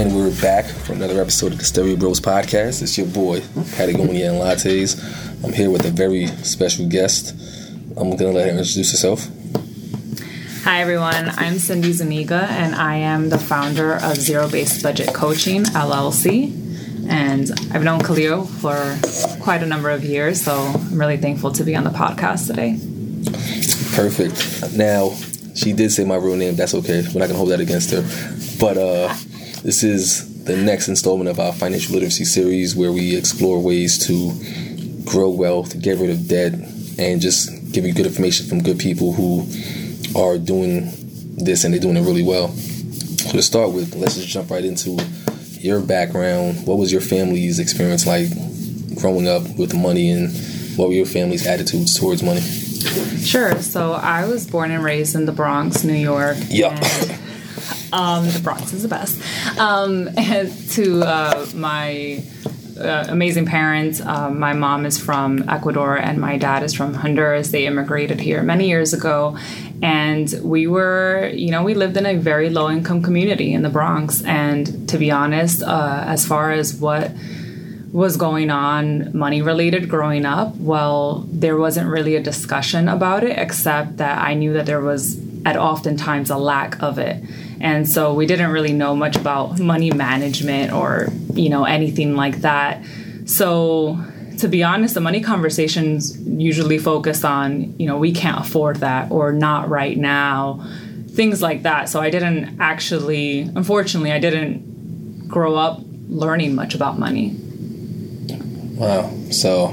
And we're back for another episode of the Stereo Bros podcast. It's your boy, Patagonia and Lattes. I'm here with a very special guest. I'm going to let her introduce herself. Hi, everyone. I'm Cindy Zuniga, and I am the founder of Zero Based Budget Coaching, LLC. And I've known Khalil for quite a number of years, so I'm really thankful to be on the podcast today. Perfect. Now, she did say my real name. That's okay. We're not going to hold that against her. But uh, this is the next installment of our financial literacy series where we explore ways to grow wealth, get rid of debt, and just give you good information from good people who are doing this and they're doing it really well. So to start with, let's just jump right into your background. What was your family's experience like growing up with money and what were your family's attitudes towards money? Sure. So I was born and raised in the Bronx, New York. Yeah. Um, the Bronx is the best. Um, to uh, my uh, amazing parents, um, my mom is from Ecuador and my dad is from Honduras. They immigrated here many years ago. And we were, you know, we lived in a very low income community in the Bronx. And to be honest, uh, as far as what was going on money related growing up, well, there wasn't really a discussion about it, except that I knew that there was at oftentimes a lack of it. And so we didn't really know much about money management or, you know, anything like that. So to be honest, the money conversations usually focus on, you know, we can't afford that or not right now, things like that. So I didn't actually, unfortunately, I didn't grow up learning much about money. Wow. So,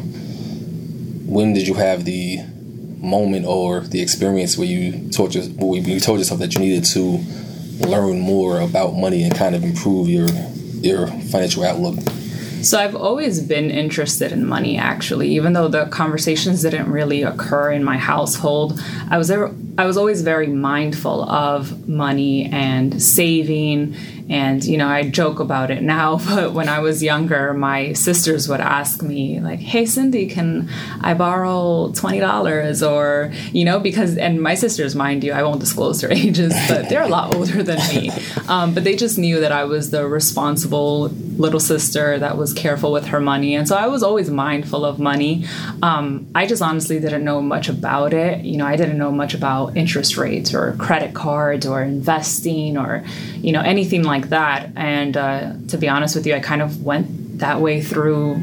when did you have the moment or the experience where you told where you told yourself that you needed to learn more about money and kind of improve your your financial outlook? So I've always been interested in money actually even though the conversations didn't really occur in my household. I was ever, I was always very mindful of money and saving and you know I joke about it now but when I was younger my sisters would ask me like hey Cindy can I borrow $20 or you know because and my sisters mind you I won't disclose their ages but they're a lot older than me. Um, but they just knew that I was the responsible little sister that was careful with her money. And so I was always mindful of money. Um, I just honestly didn't know much about it. You know I didn't know much about interest rates or credit cards or investing or you know anything like that and uh, to be honest with you I kind of went that way through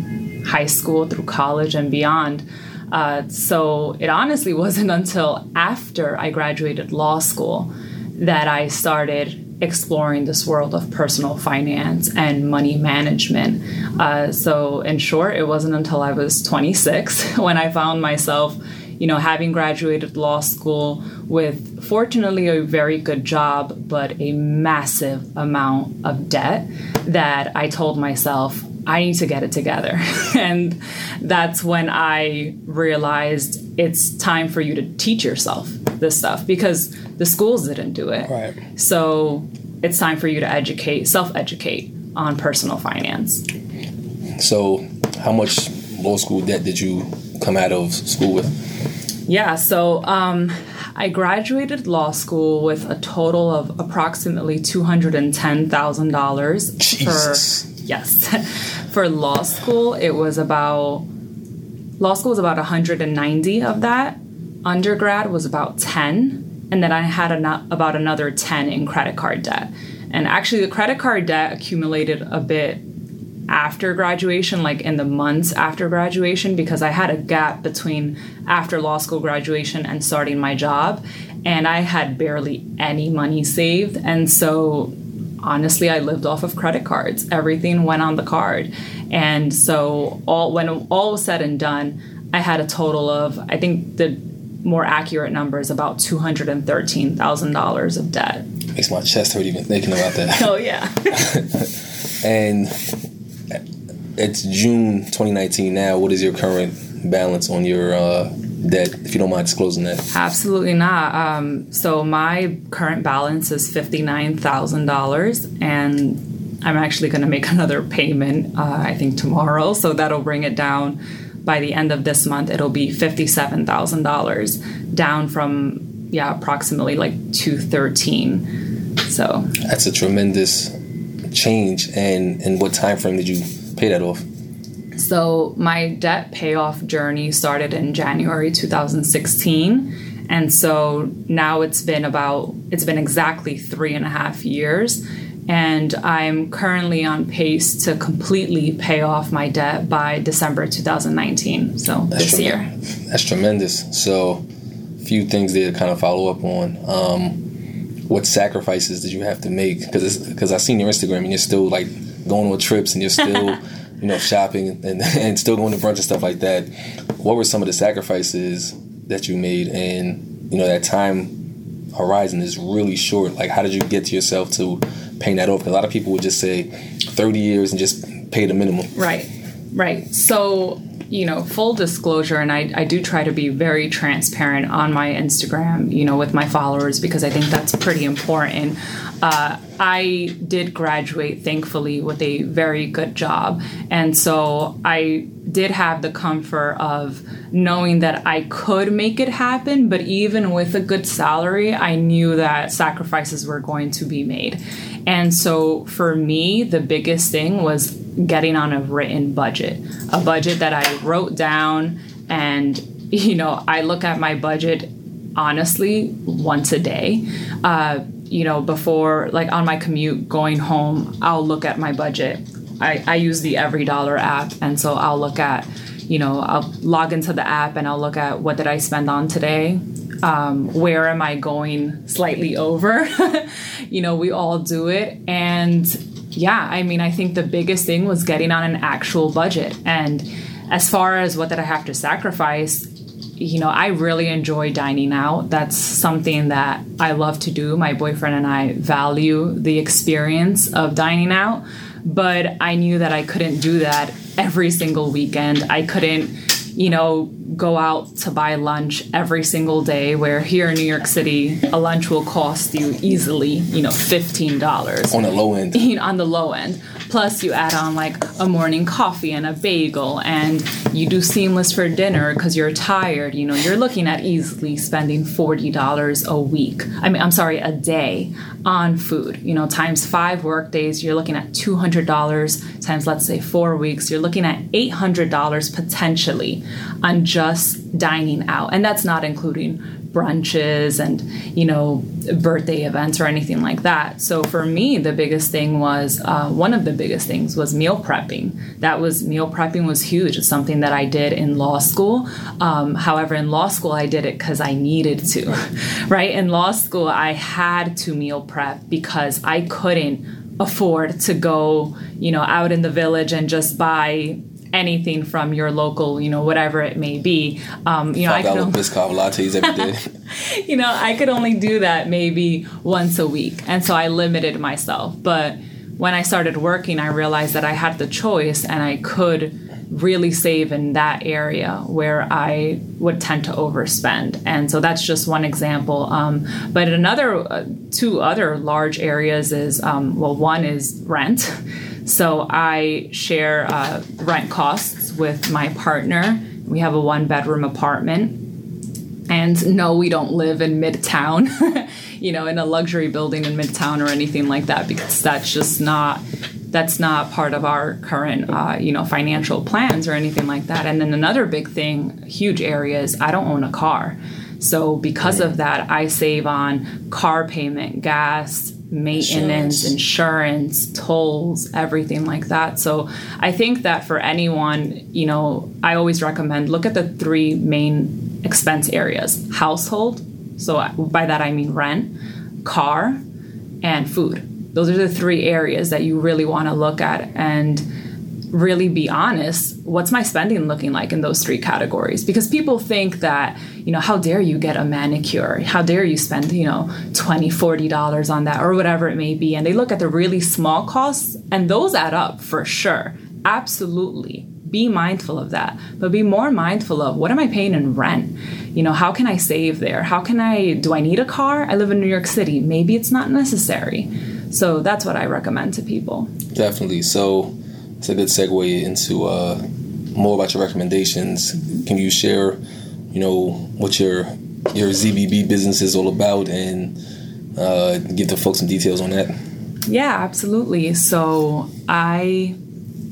high school through college and beyond uh, so it honestly wasn't until after I graduated law school that I started exploring this world of personal finance and money management. Uh, so, in short, it wasn't until I was 26 when I found myself, you know, having graduated law school with fortunately a very good job, but a massive amount of debt that I told myself, I need to get it together. and that's when I realized it's time for you to teach yourself this stuff because the schools didn't do it. Right. So it's time for you to educate, self educate on personal finance. So, how much law school debt did you come out of school with? Yeah, so um, I graduated law school with a total of approximately $210,000 Jesus. for yes. for law school, it was about law school was about 190 of that. Undergrad was about 10, and then I had an- about another 10 in credit card debt. And actually the credit card debt accumulated a bit after graduation, like in the months after graduation, because I had a gap between after law school graduation and starting my job. And I had barely any money saved. And so honestly, I lived off of credit cards. Everything went on the card. And so all when all was said and done, I had a total of I think the more accurate number is about two hundred and thirteen thousand dollars of debt. Makes my chest hurt even thinking about that. Oh yeah. And it's June 2019 now. What is your current balance on your uh, debt, if you don't mind disclosing that? Absolutely not. Um, so my current balance is fifty nine thousand dollars, and I'm actually going to make another payment. Uh, I think tomorrow, so that'll bring it down. By the end of this month, it'll be fifty seven thousand dollars, down from yeah approximately like two thirteen. So that's a tremendous change. And in what time frame did you pay that off? So my debt payoff journey started in January 2016. And so now it's been about, it's been exactly three and a half years. And I'm currently on pace to completely pay off my debt by December 2019. So that's this year. That's tremendous. So, a few things there to kind of follow up on. Um, what sacrifices did you have to make? Because because I seen your Instagram and you're still like going on trips and you're still you know, shopping and, and still going to brunch and stuff like that. What were some of the sacrifices that you made? And, you know, that time horizon is really short. Like, how did you get to yourself to paying that off? A lot of people would just say 30 years and just pay the minimum. Right, right. So, you know, full disclosure, and I, I do try to be very transparent on my Instagram, you know, with my followers because I think that's pretty important. Uh, I did graduate, thankfully, with a very good job. And so I did have the comfort of knowing that I could make it happen. But even with a good salary, I knew that sacrifices were going to be made. And so for me, the biggest thing was getting on a written budget, a budget that I wrote down. And, you know, I look at my budget honestly once a day. Uh, you know, before, like on my commute going home, I'll look at my budget. I, I use the EveryDollar app, and so I'll look at, you know, I'll log into the app and I'll look at what did I spend on today. Um, where am I going slightly over? you know, we all do it. And yeah, I mean, I think the biggest thing was getting on an actual budget. And as far as what did I have to sacrifice, you know, I really enjoy dining out. That's something that I love to do. My boyfriend and I value the experience of dining out, but I knew that I couldn't do that every single weekend. I couldn't, you know, go out to buy lunch every single day where here in New York City a lunch will cost you easily, you know, $15 on the low end. on the low end. Plus, you add on like a morning coffee and a bagel, and you do seamless for dinner because you're tired. You know, you're looking at easily spending $40 a week. I mean, I'm sorry, a day on food. You know, times five work days, you're looking at $200. Times, let's say, four weeks, you're looking at $800 potentially on just dining out. And that's not including brunches and you know birthday events or anything like that. So for me the biggest thing was uh, one of the biggest things was meal prepping. That was meal prepping was huge. It's something that i did in law school. Um, however in law school i did it because i needed to right? In law school i had to meal prep because i couldn't afford to go you know out in the village and just buy anything from your local, you know, whatever it may be. Um, you know, I could only, lattes every day. you know, I could only do that maybe once a week, and so I limited myself. But when I started working, I realized that I had the choice, and I could really save in that area where I would tend to overspend. And so that's just one example. Um, but another, uh, two other large areas is um, well, one is rent. So I share uh, rent costs with my partner. We have a one bedroom apartment. And no, we don't live in Midtown, you know, in a luxury building in Midtown or anything like that, because that's just not that's not part of our current uh, you know financial plans or anything like that and then another big thing huge area is i don't own a car so because of that i save on car payment gas maintenance, insurance. insurance, tolls, everything like that. So I think that for anyone, you know, I always recommend look at the three main expense areas household. So by that I mean rent, car, and food. Those are the three areas that you really want to look at. And really be honest what's my spending looking like in those three categories? Because people think that you know how dare you get a manicure? How dare you spend you know 20 40 dollars on that or whatever it may be? And they look at the really small costs and those add up for sure. Absolutely. Be mindful of that. But be more mindful of what am i paying in rent? You know how can i save there? How can i do i need a car? I live in new york city. Maybe it's not necessary. So that's what i recommend to people. Definitely. So it's a good segue into uh, more about your recommendations. Can you share, you know, what your your ZBB business is all about, and uh, give the folks some details on that? Yeah, absolutely. So I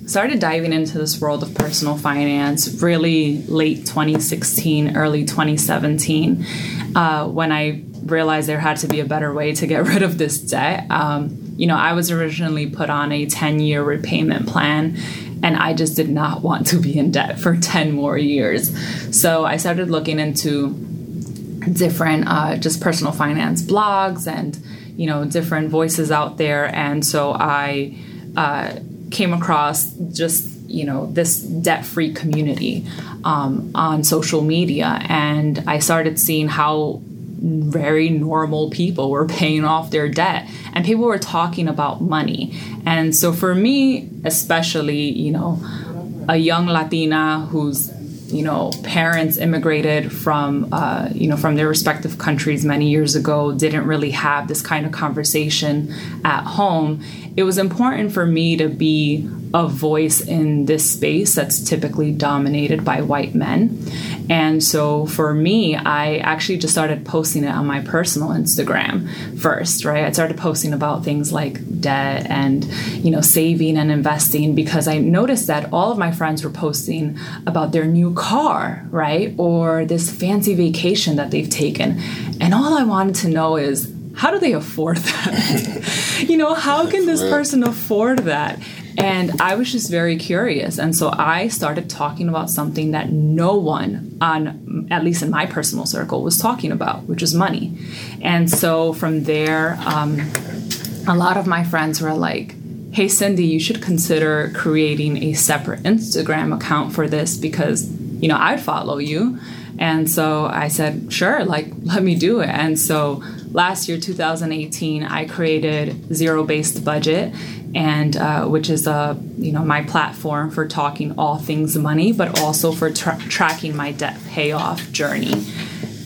started diving into this world of personal finance really late 2016, early 2017, uh, when I realized there had to be a better way to get rid of this debt. Um, you know, I was originally put on a 10 year repayment plan and I just did not want to be in debt for 10 more years. So I started looking into different uh, just personal finance blogs and, you know, different voices out there. And so I uh, came across just you know this debt-free community um, on social media and i started seeing how very normal people were paying off their debt and people were talking about money. And so for me, especially, you know, a young Latina whose you know parents immigrated from uh, you know from their respective countries many years ago didn't really have this kind of conversation at home it was important for me to be a voice in this space that's typically dominated by white men and so for me, I actually just started posting it on my personal Instagram first, right? I started posting about things like debt and, you know, saving and investing because I noticed that all of my friends were posting about their new car, right? Or this fancy vacation that they've taken. And all I wanted to know is, how do they afford that? you know, how can this person afford that? And I was just very curious. And so I started talking about something that no one on, at least in my personal circle, was talking about, which was money. And so from there, um, a lot of my friends were like, hey, Cindy, you should consider creating a separate Instagram account for this because, you know, I'd follow you. And so I said, sure, like, let me do it. And so last year, 2018, I created Zero Based Budget and uh, which is a you know my platform for talking all things money, but also for tra- tracking my debt payoff journey.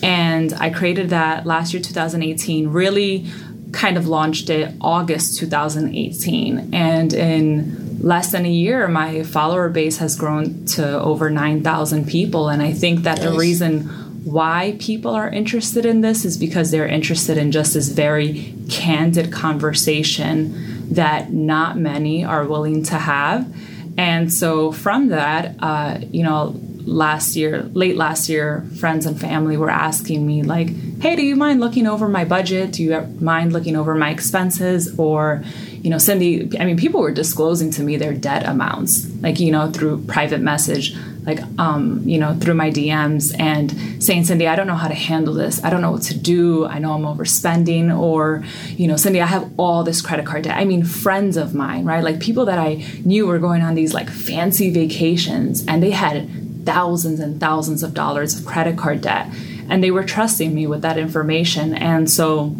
And I created that last year, 2018. Really, kind of launched it August 2018, and in less than a year, my follower base has grown to over 9,000 people. And I think that nice. the reason why people are interested in this is because they're interested in just this very candid conversation that not many are willing to have. And so from that, uh, you know, last year, late last year, friends and family were asking me, like, hey, do you mind looking over my budget? Do you mind looking over my expenses? Or, you know, Cindy, I mean, people were disclosing to me their debt amounts, like, you know, through private message like um, you know through my DMs and saying Cindy I don't know how to handle this. I don't know what to do. I know I'm overspending or you know Cindy I have all this credit card debt. I mean friends of mine right? Like people that I knew were going on these like fancy vacations and they had thousands and thousands of dollars of credit card debt and they were trusting me with that information. And so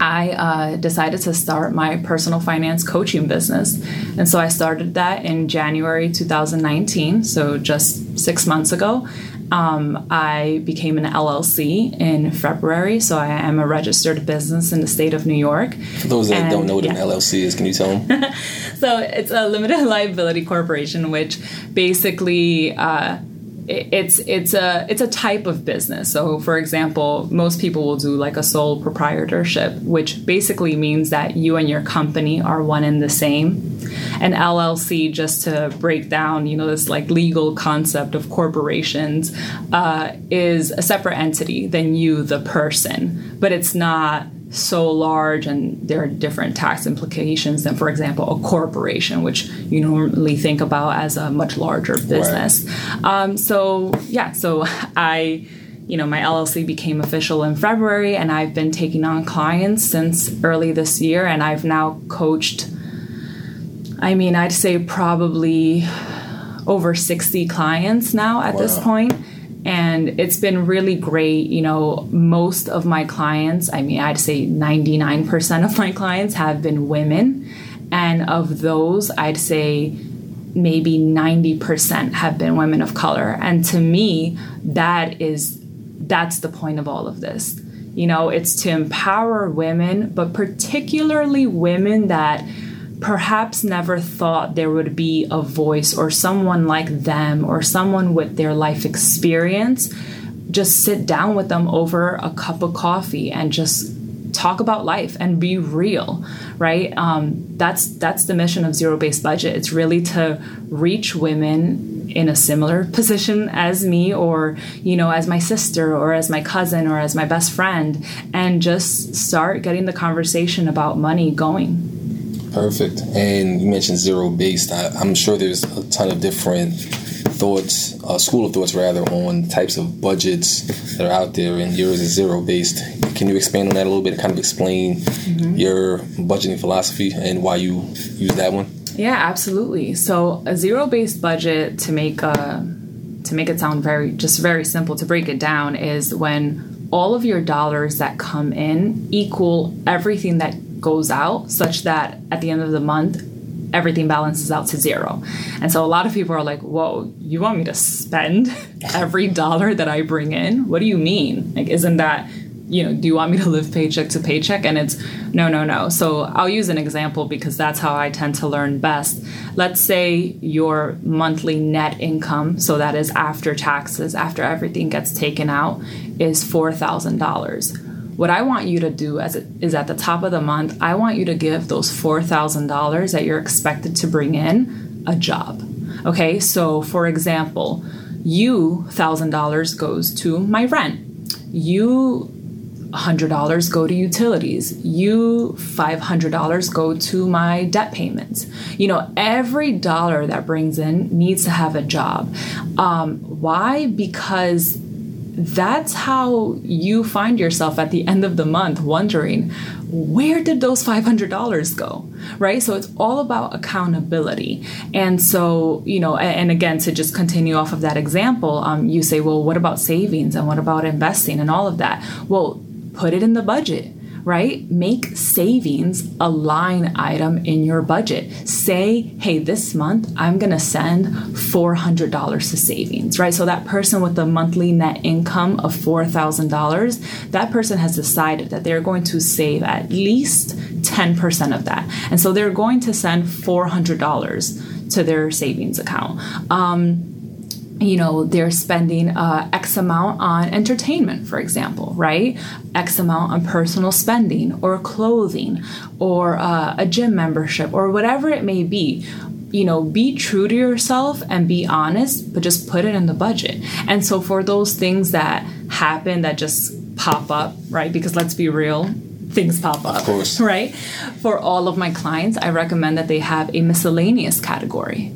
I uh, decided to start my personal finance coaching business. And so I started that in January 2019, so just six months ago. Um, I became an LLC in February, so I am a registered business in the state of New York. For those that and, don't know what yeah. an LLC is, can you tell them? so it's a limited liability corporation, which basically uh, it's it's a it's a type of business. So, for example, most people will do like a sole proprietorship, which basically means that you and your company are one and the same. An LLC, just to break down, you know, this like legal concept of corporations, uh, is a separate entity than you, the person, but it's not so large and there are different tax implications than, for example, a corporation, which you normally think about as a much larger business. Right. Um, so, yeah, so I you know, my LLC became official in February, and I've been taking on clients since early this year, and I've now coached I mean, I'd say probably over 60 clients now at this point, And it's been really great. You know, most of my clients, I mean, I'd say 99% of my clients have been women. And of those, I'd say maybe 90% have been women of color. And to me, that is that's the point of all of this. You know, it's to empower women, but particularly women that perhaps never thought there would be a voice or someone like them or someone with their life experience. Just sit down with them over a cup of coffee and just talk about life and be real right um, that's that's the mission of zero based budget it's really to reach women in a similar position as me or you know as my sister or as my cousin or as my best friend and just start getting the conversation about money going Perfect. And you mentioned zero based. I, I'm sure there's a ton of different thoughts, uh, school of thoughts rather, on types of budgets that are out there, and yours is zero based. Can you expand on that a little bit and kind of explain your budgeting philosophy and why you use that one? Yeah, absolutely. So a zero-based budget to make a to make it sound very just very simple to break it down is when all of your dollars that come in equal everything that goes out such that at the end of the month everything balances out to zero. And so a lot of people are like, "Whoa, you want me to spend every dollar that I bring in? What do you mean? Like isn't that you know, do you want me to live paycheck to paycheck? And it's no, no, no. So I'll use an example because that's how I tend to learn best. Let's say your monthly net income, so that is after taxes, after everything gets taken out, is $4,000. What I want you to do as it is at the top of the month, I want you to give those $4,000 that you're expected to bring in a job. Okay, so for example, you $1,000 goes to my rent. You $100 go to utilities. You $500 go to my debt payments. You know, every dollar that brings in needs to have a job. Um, why? Because that's how you find yourself at the end of the month wondering where did those $500 go? Right? So it's all about accountability. And so you know and, again to just continue off of that example um, you say well what about savings and what about investing and all of that? Well put it in the budget right? Make savings a line item in your budget. Say, hey, this month I'm gonna send $400 to savings, right? So that person with the monthly net income of $4,000, that person has decided that they're going to save at least 10% of that. And so they're going to send $400 to their savings account. Um, you know they're spending uh, x amount on entertainment for example right? X amount on personal spending or clothing or uh, a gym membership or whatever it may be. You know be true to yourself and be honest but just put it in the budget. And so for those things that happen that just pop up right? Because let's be real things pop up course. right? For all of my clients i recommend that they have a miscellaneous category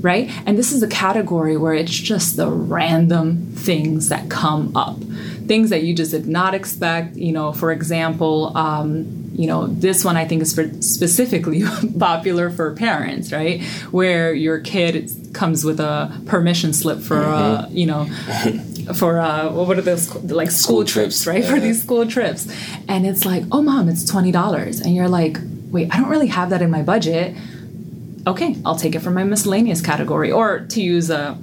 right? And this is a category where it's just the random things that come up, things that you just did not expect. You know, for example, um, you know, this one I think is for specifically popular for parents, right? Where your kid comes with a permission slip for, uh, you know, for uh, what are those like school, School trips, trips, right? For these school trips, and it's like, oh, mom, it's twenty dollars, and you're like, wait, I don't really have that in my budget okay, I'll take it from my miscellaneous category. Or to use a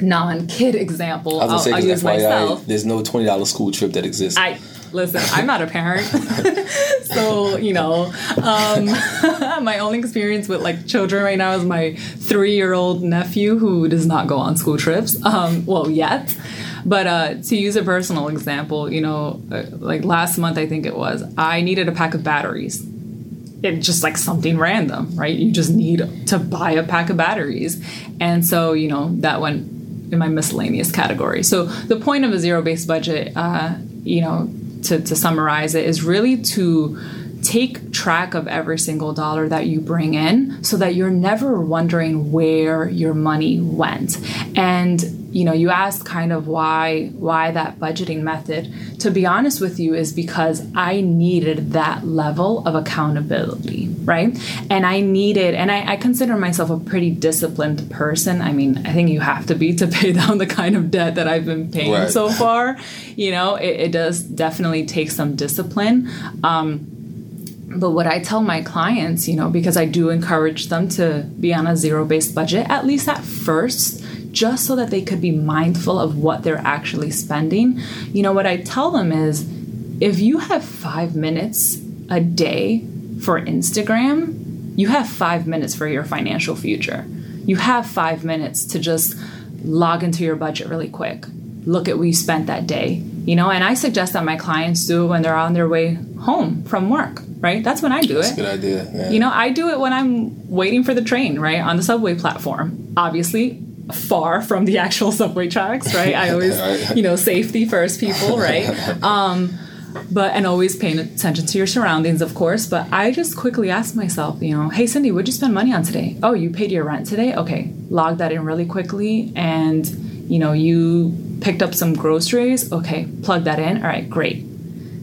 non-kid example, I I'll, say, I'll use FYI, myself. there's no twenty dollar school trip that exists. I listen. I'm not a parent, so you know, um, my only experience with like children right now is my three-year-old nephew who does not go on school trips. Um, well, yet. But uh, to use a personal example, you know, uh, like last month I think it was, I needed a pack of batteries it's just like something random, right? You just need to buy a pack of batteries. And so, you know, that went in my miscellaneous category. So the point of a zero based budget, uh, you know, to, to summarize it, is really to take track of every single dollar that you bring in so that you're never wondering where your money went. and you know you asked kind of why why that budgeting method. To be honest with you is because i needed that level of accountability right? And i needed and i, I consider myself a pretty disciplined person. I mean i think you have to be to pay down the kind of debt that i've been paying Right. so far. You know it, it does definitely take some discipline. Um, but what I tell my clients, you know, because I do encourage them to be on a zero based budget, at least at first, just so that they could be mindful of what they're actually spending. You know, what I tell them is if you have five minutes a day for Instagram, you have five minutes for your financial future. You have five minutes to just log into your budget really quick. Look at what you spent that day. You know, and I suggest that my clients do when they're on their way home from work, right? That's when I do That's a it. good idea. Yeah. You know, I do it when I'm waiting for the train, right, on the subway platform. Obviously, far from the actual subway tracks, right? I always, Right. you know, safety first, people, right? Um, but and always paying attention to your surroundings, of course. But I just quickly ask myself, you know, hey Cindy, what'd you spend money on today? Oh, you paid your rent today. Okay, log that in really quickly, and you know, you picked up some groceries. Okay, plug that in. All right, great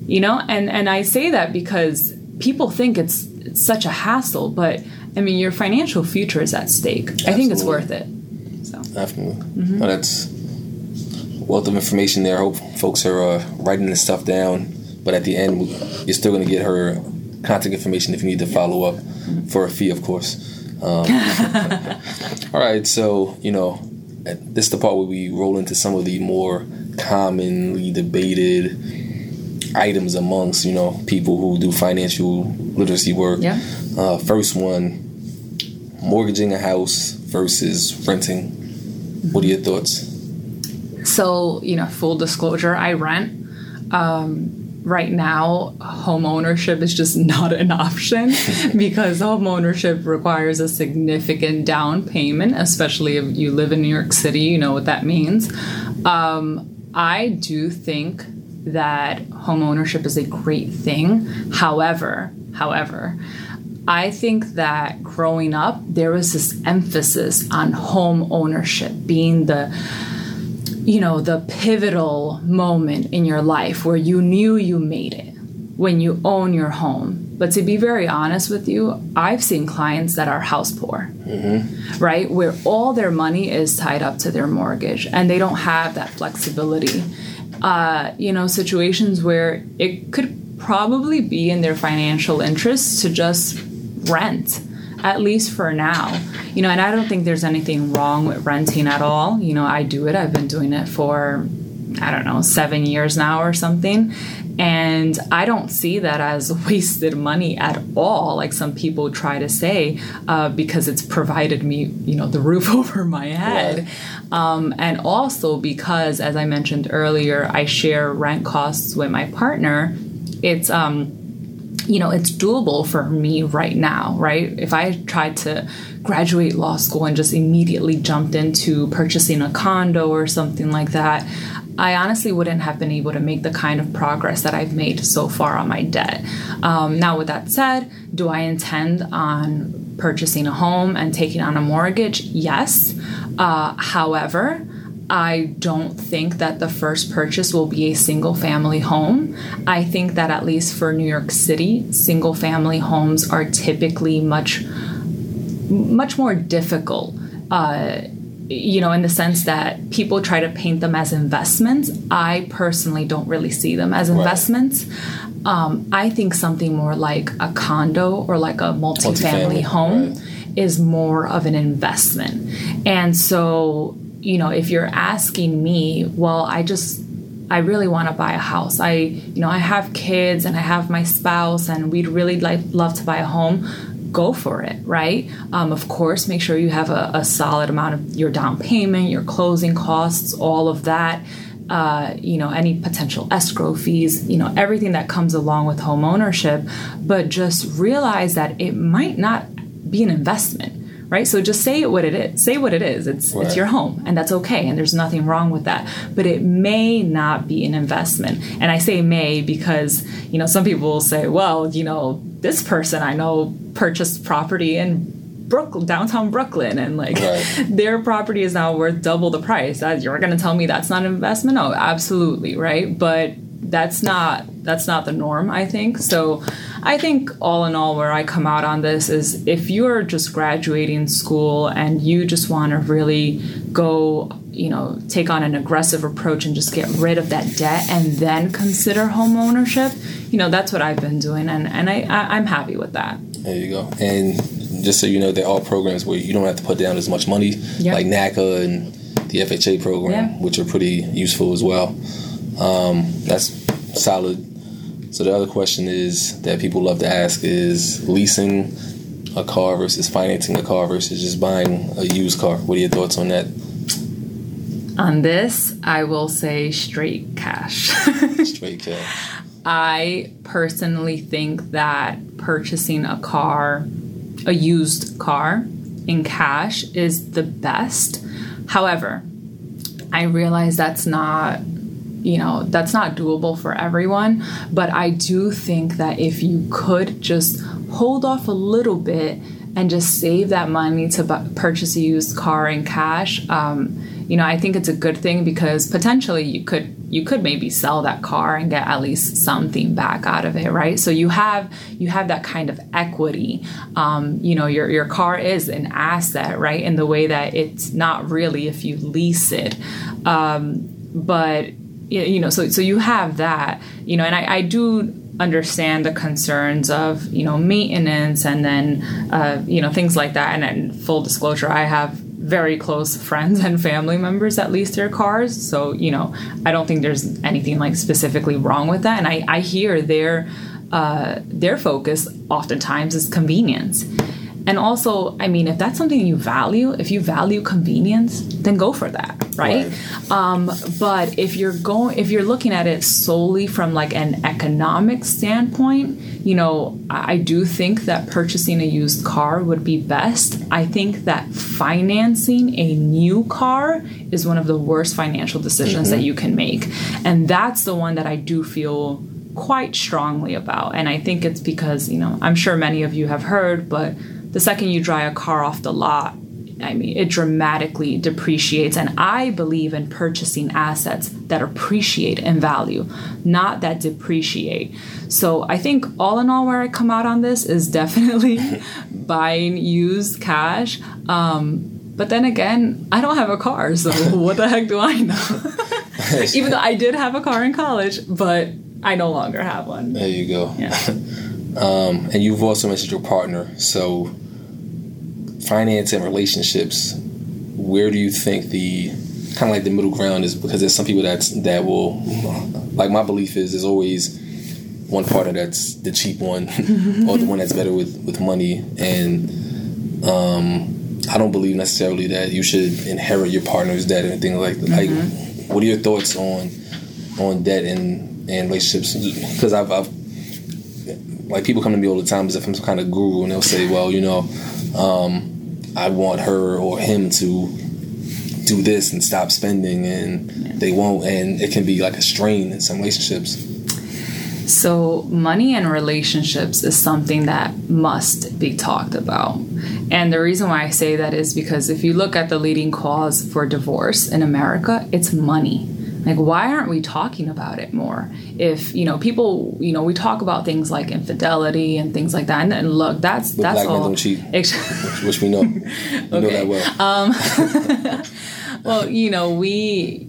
you know and and i say that because people think it's, it's such a hassle but i mean your financial future is at stake i think it's worth it so Definitely. Mm-hmm. No, that's wealth of information there. I hope folks are uh, writing this stuff down. But at the end, you're still going to get her contact information if you need to follow up Mm-hmm. for a fee, of course. Um, all right, so you know, this is the part where we roll into some of the more commonly debated items amongst you know people who do financial literacy work. yeah Uh, first one, mortgaging a house versus renting. What are your thoughts? so you know full disclosure i rent um, right now home ownership is just not an option because home ownership requires a significant down payment especially if you live in new york city you know what that means um, i do think that home ownership is a great thing however however I think that growing up, there was this emphasis on home ownership being the you know, the pivotal moment in your life where you knew you made it when you own your home. But to be very honest with you, I've seen clients that are house poor, mm-hmm. right? Where all their money is tied up to their mortgage and they don't have that flexibility. Uh, you know, situations where it could probably be in their financial interests to just rent at least for now. You know, and I don't think there's anything wrong with renting at all. You know, I do it. I've been doing it for I don't know, 7 years now or something. And I don't see that as wasted money at all, like some people try to say, uh, because it's provided me, you know, the roof over my head. Um, and also because, as I mentioned earlier, I share rent costs with my partner. It's um, you know, it's doable for me right now, right? If I tried to graduate law school and just immediately jumped into purchasing a condo or something like that, I honestly wouldn't have been able to make the kind of progress that I've made so far on my debt. Um, now, with that said, do I intend on purchasing a home and taking on a mortgage? Yes. Uh, however, I don't think that the first purchase will be a single family home. I think that at least for New York City, single family homes are typically much much more difficult. Uh, you know, in the sense that people try to paint them as investments. I personally don't really see them as investments. Um, I think something more like a condo or like a multifamily Multifamily, home right. is more of an investment. And so, you know, if you're asking me, well, I just I really want to buy a house. I, you know, I have kids and I have my spouse and we'd really like love to buy a home. Go for it, right? Um, of course, make sure you have a, a solid amount of your down payment, your closing costs, all of that. Uh, you know, any potential escrow fees, you know, everything that comes along with home ownership. But just realize that it might not be an investment right so just say it what it is say what it is it's it's your home and that's okay and there's nothing wrong with that but it may not be an investment and i say may because you know some people will say well you know this person i know purchased property in Brooklyn, downtown Brooklyn, and like Right. their property is now worth double the price. That you're going to tell me that's not an investment? No, absolutely, right? But that's not that's not the norm, I think. So I think all in all where I come out on this is if you're just graduating school and you just want to really go, you know, take on an aggressive approach and just get rid of that debt and then consider home ownership, you know, that's what I've been doing and and I, I I'm happy with that. There you go. And just so you know, there are programs where you don't have to put down as much money, Yeah. like NACA and the FHA program, Yeah. which are pretty useful as well. Um, that's solid. So the other question is that people love to ask is leasing a car versus financing a car versus just buying a used car. What are your thoughts on that? On this, I will say straight cash. Straight cash. I personally think that purchasing a car, a used car in cash is the best. However, I realize that's not you know that's not doable for everyone but i do think that if you could just hold off a little bit and just save that money to bu- purchase a used car in cash um, you know i think it's a good thing because potentially you could you could maybe sell that car and get at least something back out of it right? So you have you have that kind of equity. Um, you know your, your car is an asset right in the way that it's not really if you lease it. Um, but you know so so you have that you know and I, I do understand the concerns of you know maintenance and then uh, you know things like that. And, and full disclosure I have very close friends and family members at least their cars. So you know I don't think there's anything like specifically wrong with that. And I, I hear their uh, their focus oftentimes is convenience and also i mean if that's something you value if you value convenience then go for that right, Um, but if you're going if you're looking at it solely from like an economic standpoint you know i I do think that purchasing a used car would be best. I think that financing a new car is one of the worst financial decisions that you can make. And that's the one that i do feel quite strongly about. And I think it's because, you know, I'm sure many of you have heard, but the second you dry a car off the lot, I mean, it dramatically depreciates. And I believe in purchasing assets that appreciate in value, not that depreciate. So I think all in all, where I come out on this is definitely buying used cash. Um, but then again, I don't have a car, so what the heck do I know? Even though I did have a car in college, but I no longer have one. There you go. Yeah. Um, and you've also mentioned your partner. So, finance and relationships. Where do you think the kind of like the middle ground is? Because there's some people that's that will, like my belief is, there's always one partner that's the cheap one, or the one that's better with with money. And um, I don't believe necessarily that you should inherit your partner's debt or anything like that. Like, what are your thoughts on on debt and and relationships? Because I've, I've like people come to me all the time as if I'm some kind of guru, and they'll say, "Well, you know, um, I want her or him to do this and stop spending," and they won't, and it can be like a strain in some relationships. So, money and relationships is something that must be talked about. And the reason why I say that is because if you look at the leading cause for divorce in America, it's money. Like, why aren't we talking about it more? If, you know, people, you know, we talk about things like infidelity and things like that. And, and look, that's, But that's black men all. don't cheat. Ex- which we know, we know that well. Um, well you know we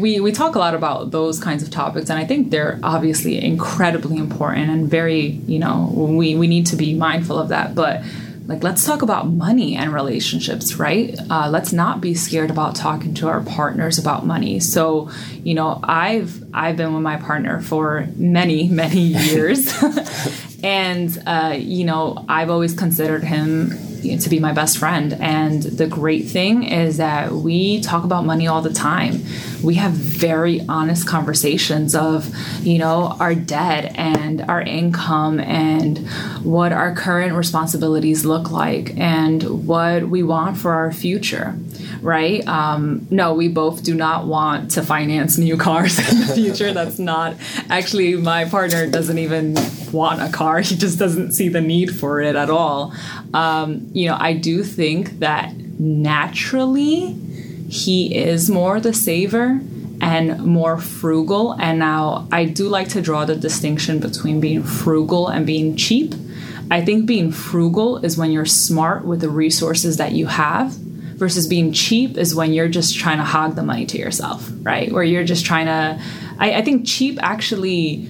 we we talk a lot about those kinds of topics and i think they're obviously incredibly important and very you know we we need to be mindful of that but like let's talk about money and relationships right? Uh, let's not be scared about talking to our partners about money. So you know i've i've been with my partner for many many years. And uh, you know i've always considered him you know, to be my best friend. And the great thing is that we talk about money all the time. We have very honest conversations of you know our debt and our income and what our current responsibilities look like and what we want for our future right? Um, no we both do not want to finance new cars in the future. That's not actually my partner doesn't even want a car. He just doesn't see the need for it at all. Um, you know, I do think that naturally he is more the saver and more frugal. And now I do like to draw the distinction between being frugal and being cheap. I think being frugal is when you're smart with the resources that you have versus being cheap is when you're just trying to hog the money to yourself, right? Where you're just trying to. I, I think cheap actually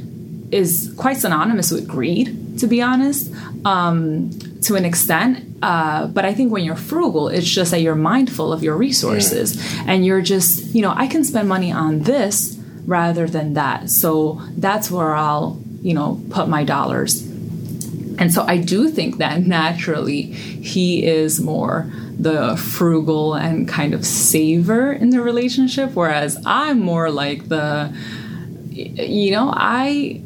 is quite synonymous with greed, to be honest, um, to an extent. Uh, but I think when you're frugal, it's just that you're mindful of your resources yeah. and you're just, you know, I can spend money on this rather than that. So that's where I'll, you know, put my dollars. And so I do think that naturally he is more the frugal and kind of saver in the relationship, whereas I'm more like the, you know, I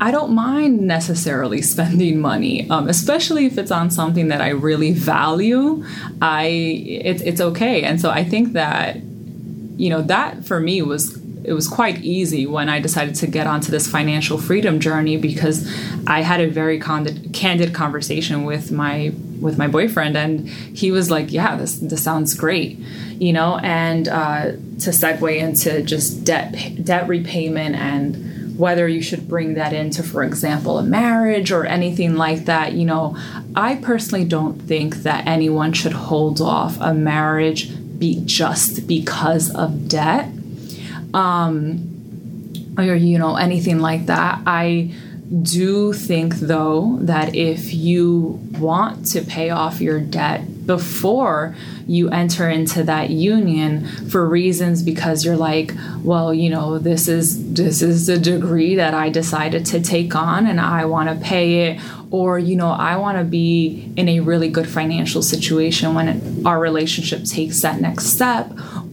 I don't mind necessarily spending money, um, especially if it's on something that I really value. I it's it's okay, and so I think that you know that for me was it was quite easy when I decided to get onto this financial freedom journey because I had a very candid conversation with my with my boyfriend, and he was like, "Yeah, this this sounds great," you know. And uh, to segue into just debt debt repayment and whether you should bring that into, for example, a marriage or anything like that, you know, I personally don't think that anyone should hold off a marriage be just because of debt um, or you know anything like that. I do think though that if you want to pay off your debt before you enter into that union for reasons because you're like well you know this is this is the degree that I decided to take on and I want to pay it or you know I want to be in a really good financial situation when our relationship takes that next step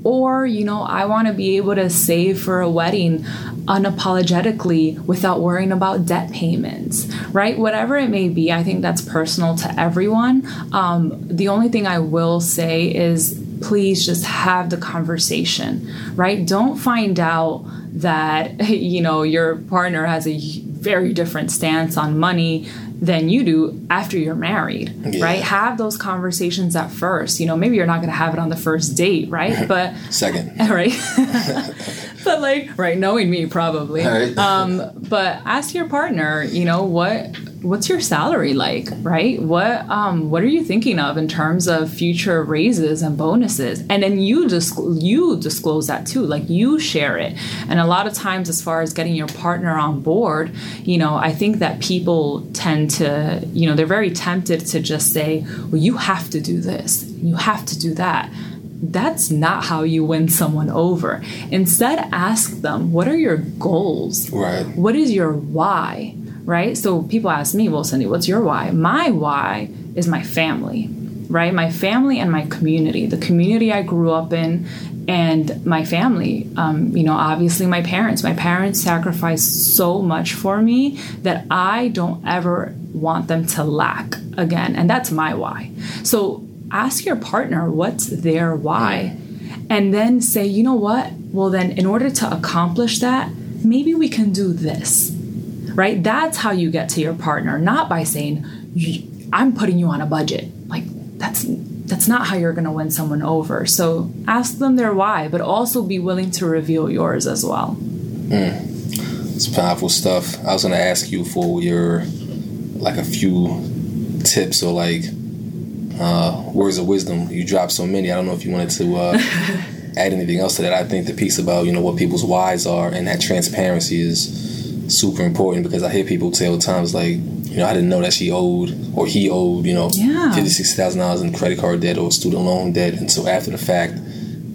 or, you know, I want to be able to save for a wedding unapologetically without worrying about debt payments, right? Whatever it may be, I think that's personal to everyone. Um, the only thing I will say is please just have the conversation, right? Don't find out that, you know, your partner has a very different stance on money than you do after you're married, yeah. right? Have those conversations at first. You know, maybe you're not going to have it on the first date, right? But second, right? but like, right, knowing me probably. Right. Um, but ask your partner, you know, what what's your salary like, right? What um what are you thinking of in terms of future raises and bonuses? And then you just you disclose that too, like you share it. And a lot of times as far as getting your partner on board, you know, I think that people tend to, you know, they're very tempted to just say, "Well, you have to do this. You have to do that." That's not how you win someone over. Instead, ask them, what are your goals? Right. What is your why? right? So people ask me, well, Cindy, what's your why? My why is my family, right? My family and my community, the community I grew up in, and my family. Um, you know, obviously, my parents. My parents sacrificed so much for me that I don't ever want them to lack again. And that's my why. So ask your partner what's their why. And then say, you know what? Well, then, in order to accomplish that, maybe we can do this right? That's how you get to your partner, not by saying, I'm putting you on a budget. Like, that's that's not how you're going to win someone over. So ask them their why, but also be willing to reveal yours as well. Mm. It's powerful stuff. I was going to ask you for your like a few tips or like uh, words of wisdom. You dropped so many. I don't know if you wanted to uh, add anything else to that. I think the piece about you know what people's whys are and that transparency is super important because I hear people tell times like, you know, I didn't know that she owed or he owed, you know, yeah. fifty, sixty thousand dollars in credit card debt or student loan debt until after the fact.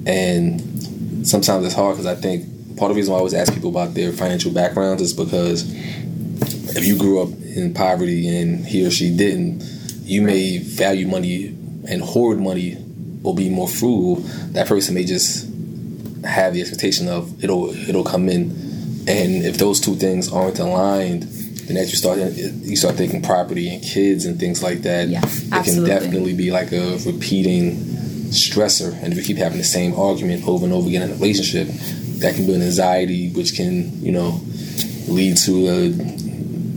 And sometimes it's hard because I think part of the reason why I always ask people about their financial backgrounds is because if you grew up in poverty and he or she didn't, you may value money and hoard money or be more frugal. That person may just have the expectation of it'll it'll come in and if those two things aren't aligned, then as you start you start thinking property and kids and things like that, yeah, it can definitely be like a repeating stressor. And if you keep having the same argument over and over again in a relationship, that can build anxiety, which can you know lead to a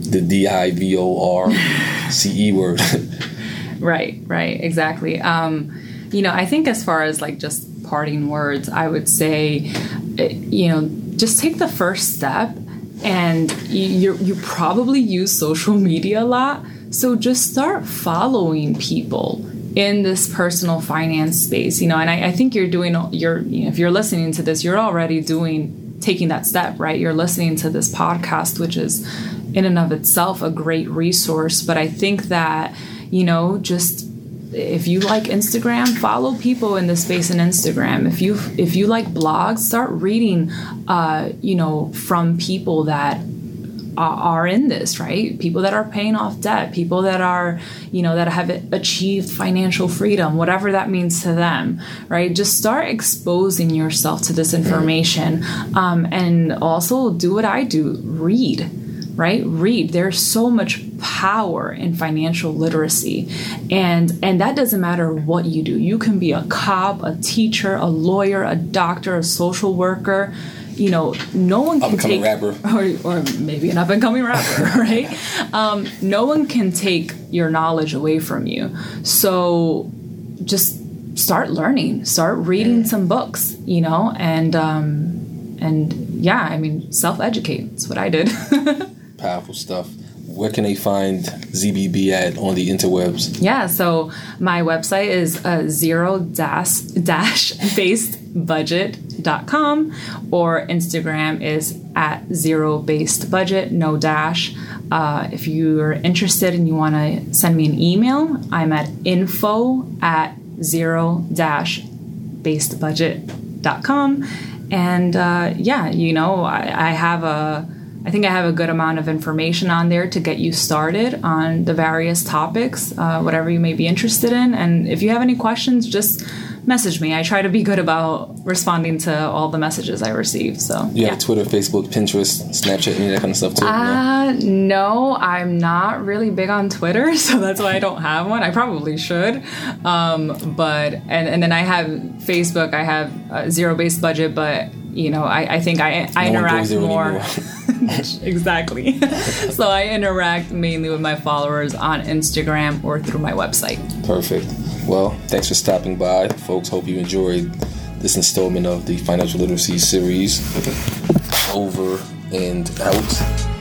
the D I V O R C E word. Right, right, exactly. Um, you know, I think as far as like just parting words, I would say, eh, you know, just take the first step, and you you probably use social media a lot, so just start following people in this personal finance space. You know, and I, I think you're doing you're you know, if you're listening to this, you're already doing taking that step, right? You're listening to this podcast, which is in and of itself a great resource, but I think that you know, just if you like Instagram, follow people in the space in Instagram. If you if you like blogs, start reading, uh, you know, from people that are in this right? People that are paying off debt people that are you know that have achieved financial freedom whatever that means to them right? Just start exposing yourself to this information um, and also do what i do read right? Read. There's so much power in financial literacy. And and that doesn't matter what you do. You can be a cop a teacher a lawyer a doctor a social worker. You know no one can take rapper. Or, or maybe an up and coming rapper right? Um, no one can take your knowledge away from you. So just start learning. Start reading some books you know? And um, and yeah i mean self-educate. That's what i did powerful stuff. Where can they find ZBB at on the interwebs? Yeah, so my website is uh, zero dash dash based budget.com or Instagram is at zero based budget, no dash. Uh, if you're interested and you want to send me an email, I'm at info at zero dash based budget.com. And uh, yeah, you know, I, I have a I think I have a good amount of information on there to get you started on the various topics, uh, whatever you may be interested in. And if you have any questions, just message me. I try to be good about responding to all the messages I receive. So you have Twitter, Facebook, Pinterest, Snapchat, any of that kind of stuff too. Uh, no? no, I'm not really big on Twitter, so that's why I don't have one. I probably should, um, but and and then I have Facebook. I have zero based budget, but you know, I, I think I, I no interact more. exactly. so I interact mainly with my followers on Instagram or through my website. Perfect. Well, thanks for stopping by, folks. Hope you enjoyed this installment of the Financial Literacy series. Over and out.